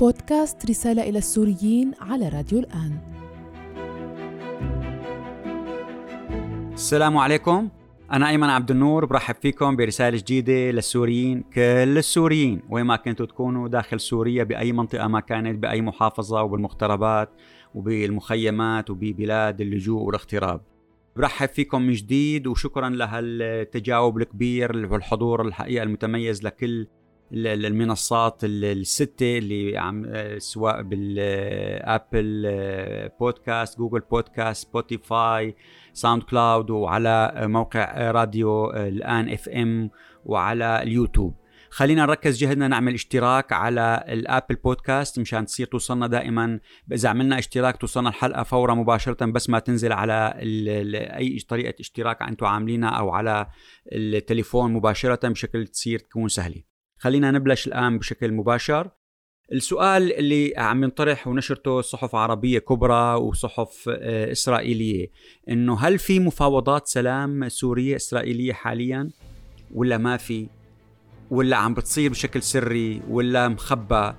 بودكاست رسالة إلى السوريين على راديو الآن. السلام عليكم. أنا أيمن عبد النور برحب فيكم برسالة جديدة للسوريين كل السوريين وين ما كنتوا تكونوا داخل سوريا بأي منطقة ما كانت بأي محافظة وبالمغتربات وبالمخيمات وببلاد اللجوء والاغتراب برحب فيكم من جديد وشكرا لهالتجاوب الكبير والحضور الحقيقة المتميز لكل المنصات الستة اللي عم سواء بال Apple Podcast Google Podcast Spotify SoundCloud وعلى موقع راديو الآن FM وعلى اليوتيوب. خلينا نركز جهدنا نعمل اشتراك على ال Apple Podcast مشان تصير توصلنا دائما. إذا عملنا اشتراك توصلنا الحلقة فورا مباشرة بس ما تنزل على أي طريقة اشتراك أنتم عاملينها أو على التليفون مباشرة بشكل تصير تكون سهلة. خلينا نبلش الآن بشكل مباشر. السؤال اللي عم ينطرح ونشرته صحف عربية كبرى وصحف آه، إسرائيلية إنه هل في مفاوضات سلام سورية إسرائيلية حاليا؟ ولا ما في؟ ولا عم بتصير بشكل سري؟ ولا مخبى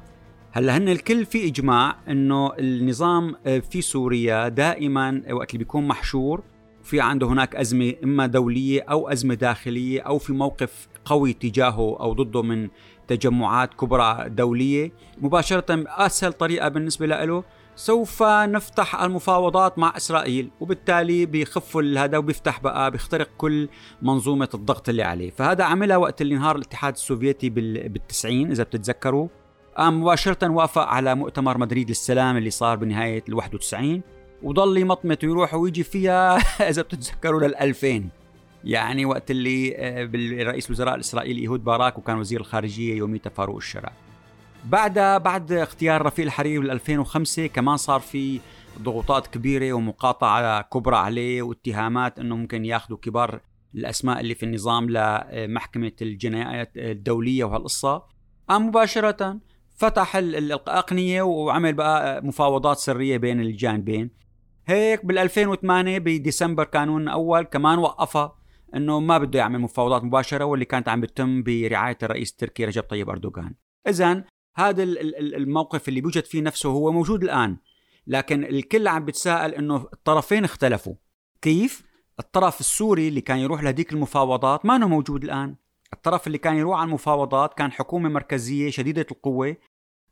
هلأ هن الكل في إجماع إنه النظام آه، في سوريا دائما وقت اللي بيكون محشور في عنده هناك أزمة إما دولية أو أزمة داخلية أو في موقف قوي تجاهه أو ضده من تجمعات كبرى دولية. مباشرة أسهل طريقة بالنسبة له سوف نفتح المفاوضات مع إسرائيل وبالتالي بيخفوا هذا وبيفتح بقى بيخترق كل منظومة الضغط اللي عليه. فهذا عملها وقت اللي انهار الاتحاد السوفيتي بالتسعين إذا بتتذكروا. قام مباشرة وافق على مؤتمر مدريد للسلام اللي صار بنهاية ال 91 وضل يمطمط ويروح ويجي فيها إذا بتتذكروا لل 2000 يعني وقت اللي آه، بالرئيس الوزراء الإسرائيلي إيهود باراك وكان وزير الخارجية يوميتها فاروق الشرع. بعد بعد اختيار رفيق الحريري بال 2005 كمان صار في ضغوطات كبيرة ومقاطعة كبرى عليه واتهامات إنه ممكن ياخذوا كبار الأسماء اللي في النظام لمحكمة الجنايات الدولية وهالقصة. قام مباشرة فتح الأقنية وعمل بقى مفاوضات سرية بين الجانبين. هيك بال 2008 بديسمبر كانون أول كمان وقفها إنه ما بده يعمل مفاوضات مباشرة واللي كانت عم بتتم برعاية الرئيس التركي رجب طيب أردوغان. اذا هذا الموقف اللي بيوجد فيه نفسه هو موجود الآن. لكن الكل عم بتساءل إنه الطرفين اختلفوا. كيف؟ الطرف السوري اللي كان يروح لهديك المفاوضات ما موجود الآن. الطرف اللي كان يروح على المفاوضات كان حكومة مركزية شديدة القوة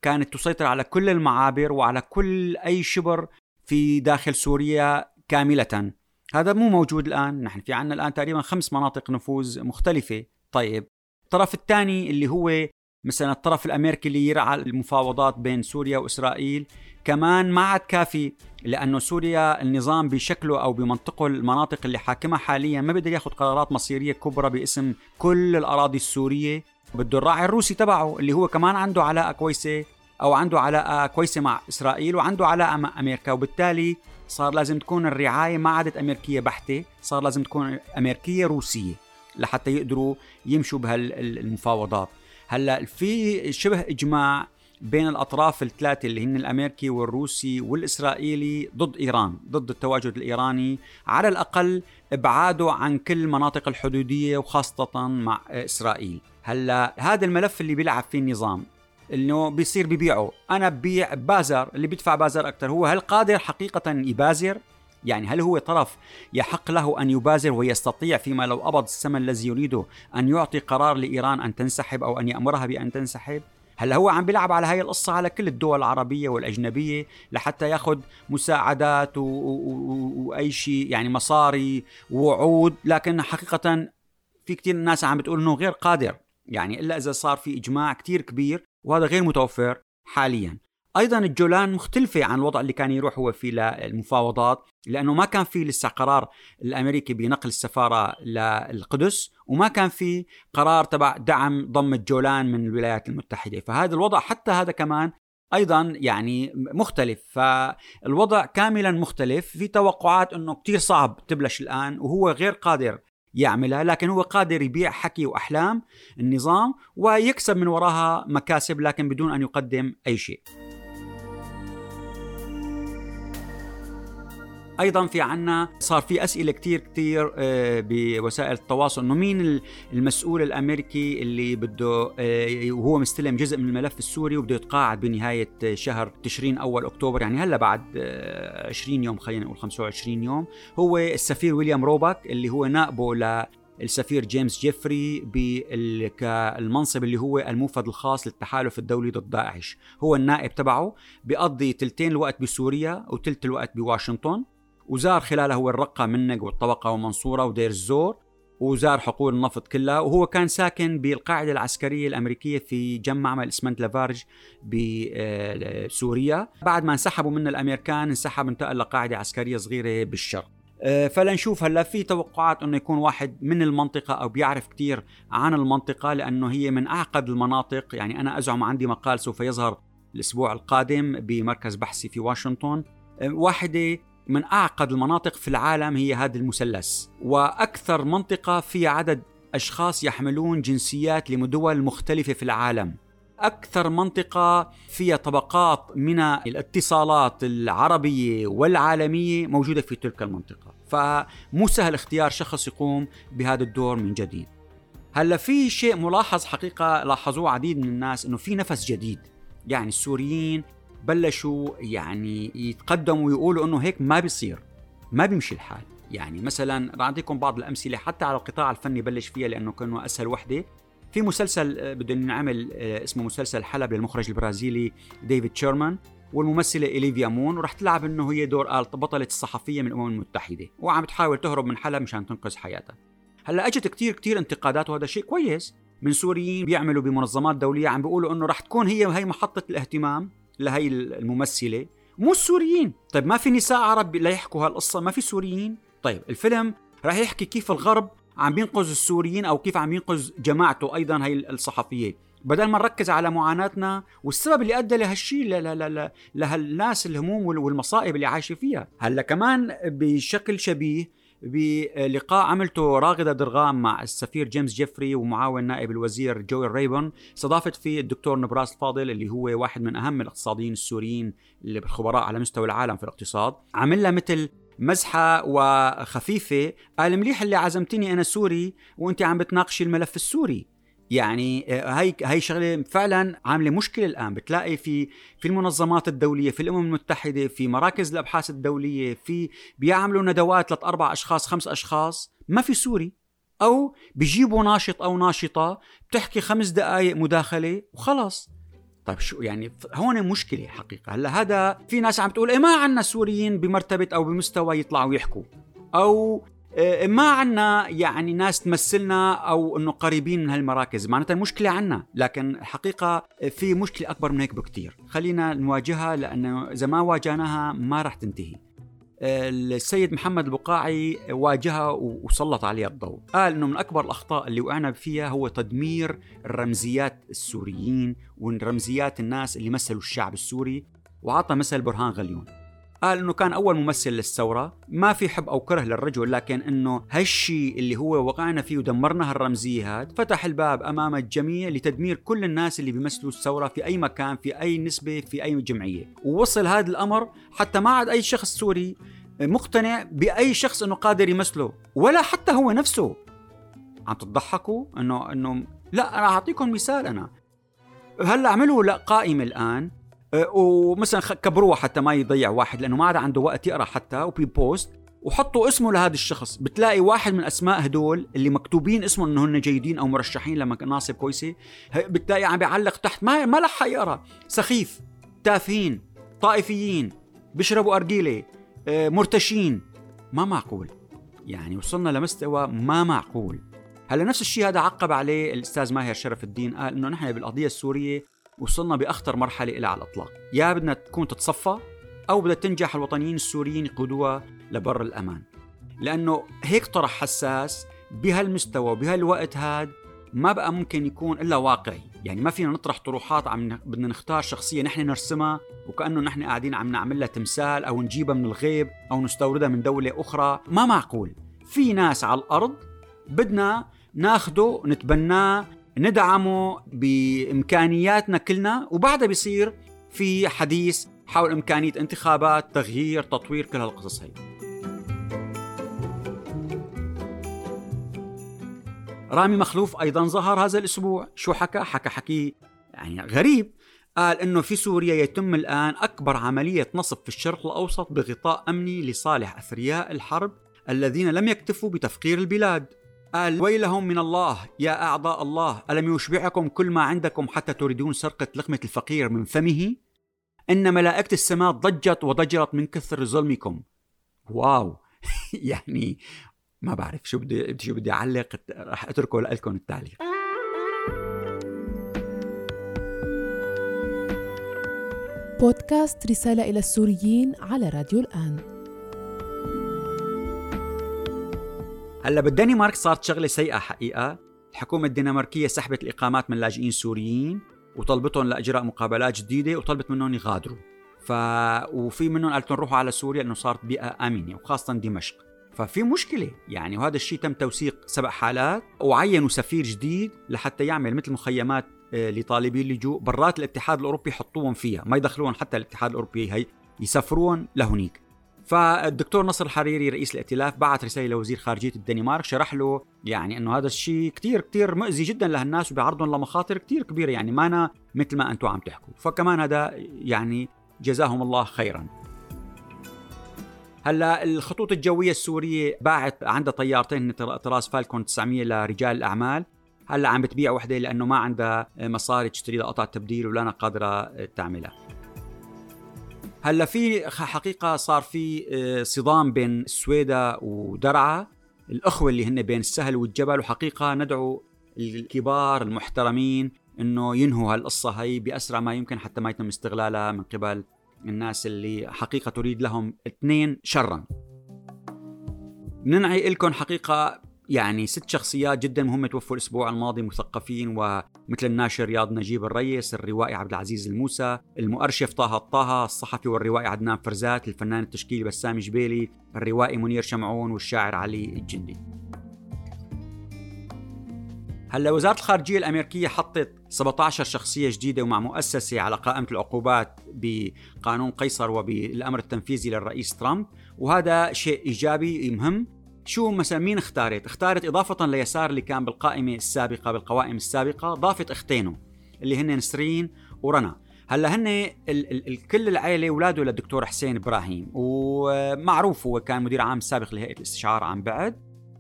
كانت تسيطر على كل المعابر وعلى كل أي شبر في داخل سوريا كاملة. هذا مو موجود الآن. نحن في عنا الآن تقريبا خمس مناطق نفوذ مختلفة. طيب الطرف الثاني اللي هو مثلا الطرف الأمريكي اللي يرعى المفاوضات بين سوريا وإسرائيل كمان ما عاد كافي لأنه سوريا النظام بشكله أو بمنطقه المناطق اللي حاكمها حاليا ما بيقدر ياخذ قرارات مصيرية كبرى باسم كل الأراضي السورية. بده الراعي الروسي تبعه اللي هو كمان عنده علاقة كويسة أو عنده علاقة كويسة مع إسرائيل وعنده علاقة مع أمريكا. وبالتالي صار لازم تكون الرعاية ما عادت أمريكية بحتة صار لازم تكون أمريكية روسية لحتى يقدروا يمشوا بهالمفاوضات هلأ في شبه إجماع بين الأطراف الثلاثة اللي هن الأمريكي والروسي والإسرائيلي ضد إيران ضد التواجد الإيراني على الأقل إبعاده عن كل المناطق الحدودية وخاصة مع إسرائيل. هلأ هذا الملف اللي بيلعب فيه النظام. إنه بيصير ببيعه. أنا ببيع بازر اللي بيدفع بازر أكثر هو هل قادر حقيقة يبازر؟ يعني هل هو طرف يحق له أن يبازر ويستطيع فيما لو قبض الثمن الذي يريده أن يعطي قرار لإيران أن تنسحب أو أن يأمرها بأن تنسحب؟ هلا هو عم بيلعب على هاي القصة على كل الدول العربية والأجنبية لحتى ياخذ مساعدات. وأي شيء يعني مصاري ووعود لكن حقيقة في كثير ناس عم بتقول إنه غير قادر. يعني إلا إذا صار في إجماع كثير كبير وهذا غير متوفر حاليا. أيضا الجولان مختلفة عن الوضع اللي كان يروح هو فيه للمفاوضات لأنه ما كان في لسه قرار الأمريكي بنقل السفارة للقدس وما كان في قرار تبع دعم ضم الجولان من الولايات المتحدة. فهذا الوضع حتى هذا كمان أيضا يعني مختلف. فالوضع كاملا مختلف. في توقعات إنه كثير صعب تبلش الآن وهو غير قادر يعملها لكن هو قادر يبيع حكي وأحلام النظام ويكسب من وراها مكاسب لكن بدون أن يقدم أي شيء. أيضا في عنا صار في أسئلة كتير كتير آه، بوسائل التواصل. إنه مين المسؤول الأمريكي اللي بده آه، وهو مستلم جزء من الملف السوري وبده يتقاعد بنهاية شهر تشرين أول أكتوبر؟ يعني هلأ بعد 20 يوم خلينا نقول 25 يوم هو السفير ويليام روباك اللي هو نائبه السفير جيمس جيفري بالمنصب اللي هو الموفد الخاص للتحالف الدولي ضد داعش. هو النائب تبعه بيقضي تلتين الوقت بسوريا وتلت الوقت بواشنطن. وزار خلالها هو الرقة منبج والطبقة ومنصورة ودير الزور وزار حقول النفط كلها وهو كان ساكن بالقاعدة العسكرية الأمريكية في جنب معمل إسمنت لافارج بسوريا بعد ما انسحبوا من الأمريكان انسحب انتقل لقاعدة عسكرية صغيرة بالشرق. آه، فلنشوف هلا في توقعات إنه يكون واحد من المنطقة أو بيعرف كثير عن المنطقة لأنه هي من أعقد المناطق. يعني أنا أزعم عندي مقال سوف يظهر الأسبوع القادم بمركز بحثي في واشنطن. آه، واحدة من أعقد المناطق في العالم هي هذا المثلث. وأكثر منطقة فيها عدد أشخاص يحملون جنسيات لدول مختلفة في العالم. أكثر منطقة فيها طبقات من الاتصالات العربية والعالمية موجودة في تلك المنطقة. فمو سهل اختيار شخص يقوم بهذا الدور من جديد. هلا في شيء ملاحظ حقيقة لاحظوه عديد من الناس إنه في نفس جديد. يعني السوريين بلشوا يعني يتقدموا ويقولوا إنه هيك ما بيصير ما بيمشي الحال. يعني مثلا بعطيكم بعض الأمثلة حتى على القطاع الفني بلش فيها لأنه كانوا أسهل وحدة. في مسلسل آه، بده نعمل آه، اسمه مسلسل حلب للمخرج البرازيلي ديفيد شيرمان والممثلة إليفيا مون ورح تلعب إنه هي دور بطلة الصحفية من الأمم المتحدة وعم تحاول تهرب من حلب مشان تنقذ حياتها. هلأ أجت كتير كتير انتقادات وهذا شيء كويس. من سوريين بيعملوا بمنظمات دولية عم بيقولوا إنه رح تكون هي هي محطة الاهتمام. لهي الممثلة مو السوريين. طيب ما في نساء عرب ليحكوا هالقصة؟ ما في سوريين. طيب الفيلم رح يحكي كيف الغرب عم بينقذ السوريين أو كيف عم ينقذ جماعته أيضا هي الصحفية. بدل ما نركز على معاناتنا والسبب اللي أدى لهالشيء لهالناس الهموم والمصائب اللي عايشة فيها. هلأ كمان بشكل شبيه بلقاء عملته راغده درغام مع السفير جيمس جيفري ومعاون نائب الوزير جويل ريبون استضافت فيه الدكتور نبراس الفاضل اللي هو واحد من أهم الاقتصاديين السوريين اللي بالخبراء على مستوى العالم في الاقتصاد. عمل مثل مزحة وخفيفة قال مليح اللي عزمتني أنا سوري وأنت عم بتناقشي الملف السوري. يعني آه، هي هي شغلة فعلا عاملة مشكلة الآن. بتلاقي في في المنظمات الدولية في الأمم المتحدة في مراكز الأبحاث الدولية في بيعملوا ندوات ثلاث أربع أشخاص خمس أشخاص ما في سوري. أو بيجيبوا ناشط أو ناشطة بتحكي خمس دقائق مداخلة وخلص طيب شو يعني؟ هون مشكلة حقيقة. هلأ هذا في ناس عم تقول إيه ما عندنا سوريين بمرتبة أو بمستوى يطلعوا يحكوا. أو ما عنا يعني ناس تمثلنا أو إنه قريبين من هالمراكز. معناتها المشكلة عنا لكن الحقيقة في مشكلة أكبر من هيك بكتير. خلينا نواجهها لأنه إذا ما واجهناها ما راح تنتهي. السيد محمد البقاعي واجهها وسلط عليها الضوء. قال إنه من أكبر الأخطاء اللي وقعنا فيها هو تدمير الرمزيات السوريين ورمزيات الناس اللي مثلوا الشعب السوري وعطى مثل برهان غليون. قال إنه كان أول ممثل للثورة. ما في حب أو كره للرجل لكن إنه هالشيء اللي هو وقعنا فيه ودمرنا هالرمزية هاد فتح الباب أمام الجميع لتدمير كل الناس اللي بيمثلوا الثورة في أي مكان في أي نسبة في أي جمعية. ووصل هذا الأمر حتى ما عاد أي شخص سوري مقتنع بأي شخص إنه قادر يمثله ولا حتى هو نفسه. عم تضحكوا؟ انه إنه لا أنا أعطيكم مثال أنا. هلأ عملوا لا قائمه الآن. ومثلا كبروها حتى ما يضيع واحد لأنه ما عاد عنده وقت يقرأ حتى وبي بوست وحطوا اسمه لهذا الشخص. بتلاقي واحد من أسماء هدول اللي مكتوبين اسمهم إنه هن جيدين أو مرشحين لمناصب كويسة بتلاقي عم بيعلق تحت ما ما لحق يقرأ. سخيف تافهين طائفيين بيشربوا أرجيلة أه، مرتشين. ما معقول. يعني وصلنا لمستوى ما معقول. هلأ نفس الشيء هذا عقب عليه الأستاذ ماهر شرف الدين قال إنه نحن بالقضية السورية وصلنا بأخطر مرحلة إلى على الإطلاق. يا بدنا تكون تتصفى أو بدها تنجح الوطنيين السوريين يقودوها لبر الأمان. لأنه هيك طرح حساس بهالمستوى وبهالوقت هاد ما بقى ممكن يكون إلا واقعي. يعني ما فينا نطرح طروحات عم بدنا نختار شخصية نحن نرسمها وكأنه نحن قاعدين عم نعمل لها تمثال أو نجيبها من الغيب أو نستوردها من دولة أخرى. ما معقول. في ناس على الأرض بدنا ناخده نتبناه ندعمه بإمكانياتنا كلنا وبعدها بيصير في حديث حول إمكانية انتخابات، تغيير، تطوير كل هالقصص هي. رامي مخلوف أيضا ظهر هذا الأسبوع، شو حكى؟ حكى حكي يعني غريب، قال إنه في سوريا يتم الآن أكبر عملية نصب في الشرق الأوسط بغطاء أمني لصالح أثرياء الحرب الذين لم يكتفوا بتفقير البلاد قال ويلهم من الله يا أعضاء الله ألم يشبعكم كل ما عندكم حتى تريدون سرقة لقمة الفقير من فمه؟ إن ملائكة السماء ضجت وضجرت من كثر ظلمكم. واو. يعني ما بعرف شو بدي شو بدي أعلق. رح أتركه لكم التعليق. بودكاست رسالة إلى السوريين على راديو الآن. هلا بالدنمارك صارت شغلة سيئة حقيقة. الحكومة الدنماركية سحبت الإقامات من لاجئين سوريين وطلبتهم لإجراء مقابلات جديدة وطلبت منهم يغادروا. ف وفي منهم قالت روحوا على سوريا لأنه صارت بيئة آمنة وخاصة دمشق. ففي مشكلة يعني وهذا الشيء تم توثيق سبع حالات وعينوا سفير جديد لحتى يعمل مثل مخيمات آه، لطالبي اللجوء برات الاتحاد الأوروبي يحطوهم فيها ما يدخلون حتى الاتحاد الأوروبي هي يسافرون لهنيك. فالدكتور نصر الحريري رئيس الائتلاف بعث رسالة لوزير خارجية الدنمارك شرح له يعني إنه هذا الشيء كثير كثير مؤذي جدا لهالناس وبيعرضهم لمخاطر كثير كبيرة يعني ما أنا مثل ما أنتم عم تحكوا. فكمان هذا يعني جزاهم الله خيرا. هلأ الخطوط الجوية السورية باعت عندها طيارتين طراز فالكون 900 لرجال الأعمال. هلأ عم بتبيع وحدة لأنه ما عندها مصاري تشتري لها قطع تبديل ولا قادرة تعملها. هلا في حقيقة صار في آه، صدام بين السويدة ودرعا الأخوة اللي هن بين السهل والجبل وحقيقة ندعو الكبار المحترمين إنه ينهوا هالقصة هي بأسرع ما يمكن حتى ما يتم استغلالها من قبل الناس اللي حقيقة تريد لهم اثنين شرا. ننعي لكم حقيقة يعني ست شخصيات جدا مهمة توفوا الأسبوع الماضي مثقفين ومثل الناشر رياض نجيب الريس الروائي عبد العزيز الموسى المؤرشف طه الطه الصحفي والروائي عدنان فرزات الفنان التشكيلي بسام جبيلي الروائي منير شمعون والشاعر علي الجندي. هلا وزارة الخارجية الأمريكية حطت 17 شخصية جديدة ومع مؤسسة على قائمة العقوبات بقانون قيصر وبالأمر التنفيذي للرئيس ترامب وهذا شيء إيجابي مهم. شو مثلا مين اختارت؟ اختارت إضافة ليسار اللي كان بالقائمة السابقة بالقوائم السابقة ضافت أختينه اللي هن نسرين ورنا هلأ هن ال ال ال كل العائله أولاده للدكتور حسين إبراهيم ومعروف هو كان مدير عام سابق لهيئة الاستشعار عن بعد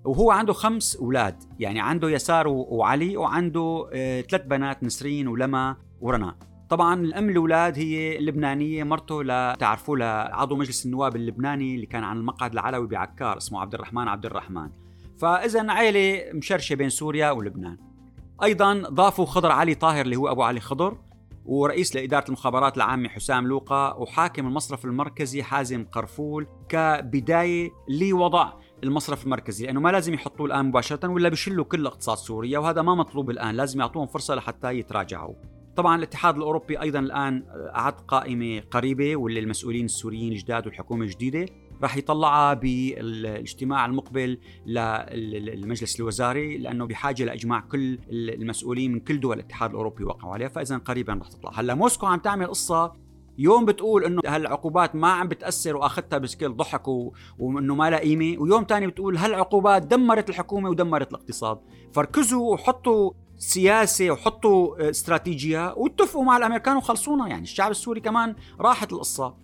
وهو عنده خمس أولاد يعني عنده يسار وعلي وعنده آه، ثلاث بنات نسرين ولما ورنا طبعا الأم الأولاد هي لبنانيه مرته لتعرفوا لعضو مجلس النواب اللبناني اللي كان عن المقعد العلوي بعكار اسمه عبد الرحمن عبد الرحمن. فاذا عائله مشرشة بين سوريا ولبنان. أيضا ضافوا خضر علي طاهر اللي هو أبو علي خضر ورئيس لإدارة المخابرات العامة حسام لوقا وحاكم المصرف المركزي حازم قرفول كبداية لوضع المصرف المركزي. لأنه ما لازم يحطوه الآن مباشرة ولا بيشلوا كل اقتصاد سوريا وهذا ما مطلوب الآن لازم يعطوهم فرصة لحتى يتراجعوا. طبعا الاتحاد الأوروبي أيضا الآن أعد قائمة قريبة واللي المسؤولين السوريين الجداد والحكومة الجديدة راح يطلعها بالاجتماع المقبل للمجلس الوزاري لأنه بحاجة لإجماع كل المسؤولين من كل دول الاتحاد الأوروبي وقعوا عليها فاذا قريبا راح تطلع. هلأ موسكو عم تعمل قصة يوم بتقول إنه هالعقوبات ما عم بتأثر وأخذتها بسكيل ضحك وإنه ما لها قيمة ويوم ثاني بتقول هالعقوبات دمرت الحكومة ودمرت الاقتصاد. فركزوا وحطوا سياسة وحطوا آه، استراتيجية واتفقوا مع الأمريكان وخلصونا. يعني الشعب السوري كمان راحت القصة.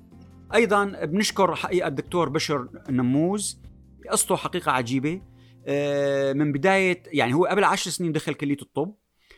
أيضا بنشكر حقيقة الدكتور بشر نموز قصته حقيقة عجيبة. آه، من بداية يعني هو قبل عشر سنين دخل كلية الطب.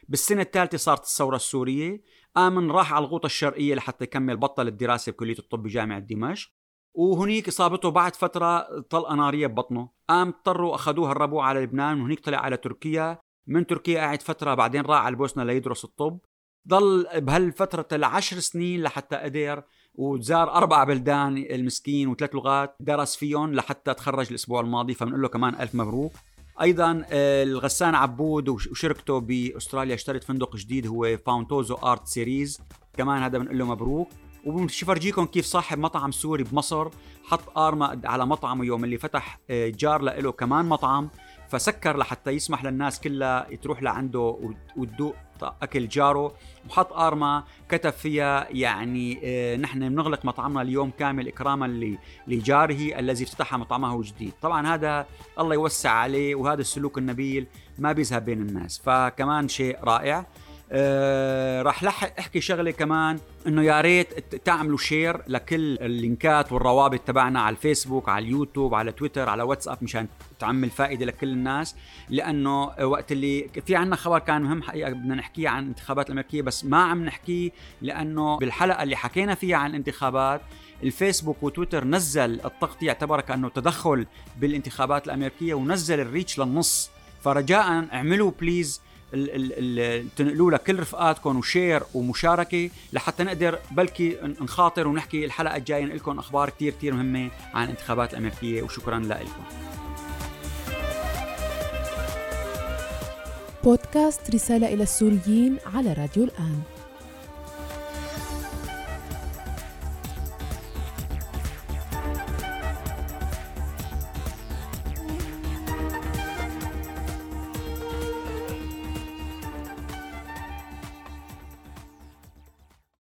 بالسنة الثالثة صارت الثورة السورية. آمن راح على الغوطة الشرقية لحتى يكمل بطل الدراسة بكلية الطب بجامعة دمشق. وهنيك إصابته بعد فترة طلقة نارية ببطنه. قام اضطروا اخذوه هربوه على لبنان وهنيك طلع على تركيا. من تركيا قاعد فترة بعدين راح على البوسنه ليدرس الطب. ضل بهالفترة العشر سنين لحتى قدر وزار أربع بلدان المسكين وثلاث لغات درس فيهم لحتى تخرج الأسبوع الماضي فبنقول له كمان ألف مبروك. أيضا آه، الغسان عبود وشركته بأستراليا اشترت فندق جديد هو فاونتوزو Art Series. كمان هذا بنقول له مبروك. وبنفرجيكم كيف صاحب مطعم سوري بمصر حط ارما على مطعمه يوم اللي فتح آه، جار له كمان مطعم. فسكر لحتى يسمح للناس كلها تروح لعنده وتدوق أكل جاره. وحط ارما كتب فيها يعني آه، نحن بنغلق مطعمنا اليوم كامل إكراما لجاره الذي افتتح مطعمه جديد. طبعا هذا الله يوسع عليه وهذا السلوك النبيل ما بيذهب بين الناس. فكمان شيء رائع آه راح لحق احكي شغلة كمان إنه يا ريت تعملوا share لكل اللينكات والروابط تبعنا على الفيسبوك على اليوتيوب على تويتر على واتساب مشان تعمل فائدة لكل الناس. لأنه وقت اللي في عنا خبر كان مهم حقيقة بدنا نحكيه عن الانتخابات الأمريكية بس ما عم نحكيه لأنه بالحلقة اللي حكينا فيها عن الانتخابات الفيسبوك وتويتر نزل التغطية اعتبرها كانه تدخل بالانتخابات الأمريكية ونزل ال reach للنص. فرجاء اعملوا please تنقلوا لكل رفقاتكم و share ومشاركة لحتى نقدر بلكي نخاطر ونحكي الحلقة الجاية لكم أخبار كثير كثير مهمة عن الانتخابات الأمريكية وشكرا لكم. بودكاست رسالة إلى السوريين على راديو الآن.